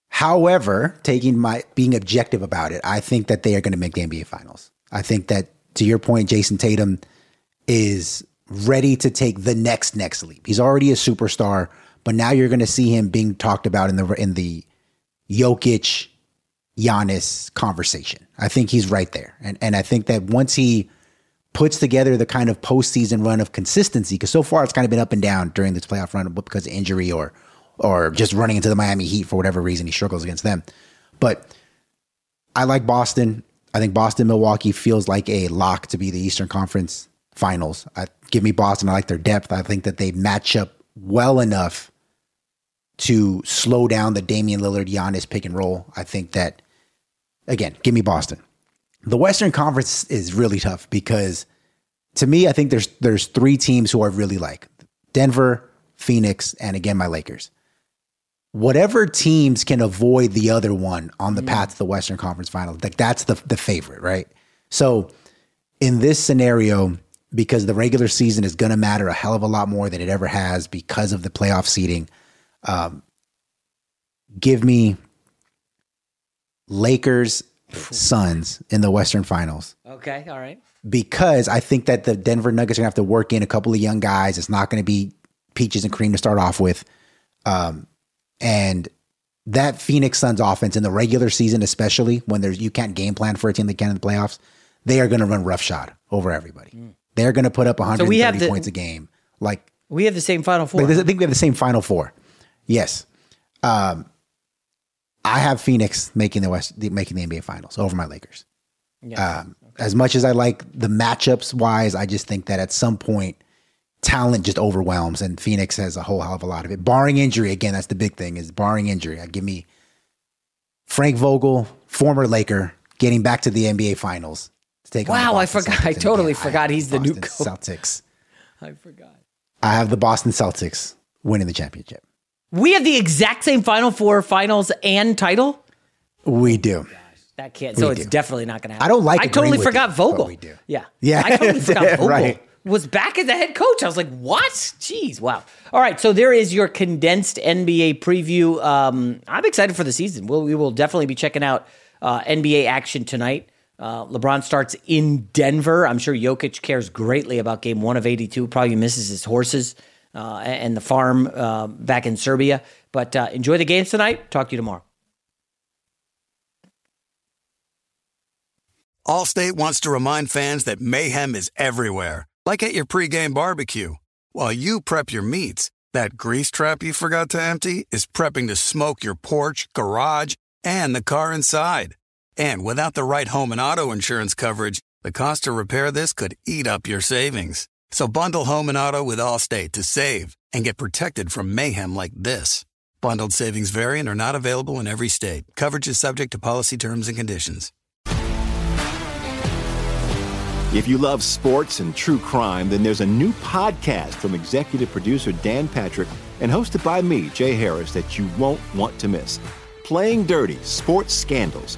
However, taking my being objective about it, I think that they are going to make the NBA finals. I think that to your point, Jayson Tatum is ready to take the next next leap. He's already a superstar, but now you're going to see him being talked about in the in the Jokic Giannis conversation. I think he's right there. And and I think that once he puts together the kind of postseason run of consistency, because so far it's kind of been up and down during this playoff run because of injury or or just running into the Miami Heat for whatever reason he struggles against them. But I like Boston. I think Boston Milwaukee feels like a lock to be the Eastern Conference Finals. I, give me Boston. I like their depth. I think that they match up well enough to slow down the Damian Lillard Giannis pick and roll. I think that again, give me Boston. The Western Conference is really tough because to me, I think there's there's three teams who I really like: Denver, Phoenix, and again my Lakers. Whatever teams can avoid the other one on the mm-hmm. path to the Western Conference final, like that's the the favorite, right? So in this scenario, because the regular season is going to matter a hell of a lot more than it ever has because of the playoff seeding, um, give me Lakers, Suns in the Western Finals Okay, all right. because I think that the Denver Nuggets are gonna have to work in a couple of young guys. It's not gonna be peaches and cream to start off with, um, and that Phoenix Suns offense in the regular season, especially when there's you can't game plan for a team that can in the playoffs, they are gonna run roughshod over everybody. They're gonna put up 130 Mm. we have the- points a game. Like, We have the same final four. like I think we have the same Final Four. Yes, um, I have Phoenix making the West making the NBA Finals over my Lakers. Um, As much as I like the matchups wise, I just think that at some point talent just overwhelms, and Phoenix has a whole hell of a lot of it. Barring injury, again, that's the big thing is barring injury. I give me Frank Vogel, former Laker, getting back to the NBA Finals to take. Wow, I forgot- I totally again, forgot have he's the new coach. Celtics. I forgot. I have the Boston Celtics winning the championship. We have the exact same final four finals and title. We do. That can't. So We it's do. definitely not going to happen. I don't like it. I totally forgot you, Vogel. we do. Yeah. Yeah. I totally forgot Vogel Right. was back as the head coach. I was like, what? Jeez. Wow. All right. So there is your condensed NBA preview. Um, I'm excited for the season. We'll, we will definitely be checking out uh, NBA action tonight. Uh, LeBron starts in Denver. I'm sure Jokic cares greatly about game one of 82. Probably misses his horses uh, and the farm uh, back in Serbia. But uh, enjoy the games tonight. Talk to you tomorrow. Allstate wants to remind fans that mayhem is everywhere, like at your pregame barbecue. While you prep your meats, that grease trap you forgot to empty is prepping to smoke your porch, garage, and the car inside. And without the right home and auto insurance coverage, the cost to repair this could eat up your savings. So bundle home and auto with Allstate to save and get protected from mayhem like this. Bundled savings variant are not available in every state. Coverage is subject to policy terms and conditions. If you love sports and true crime, then there's a new podcast from executive producer Dan Patrick and hosted by me, Jay Harris, that you won't want to miss. Playing Dirty Sports Scandals.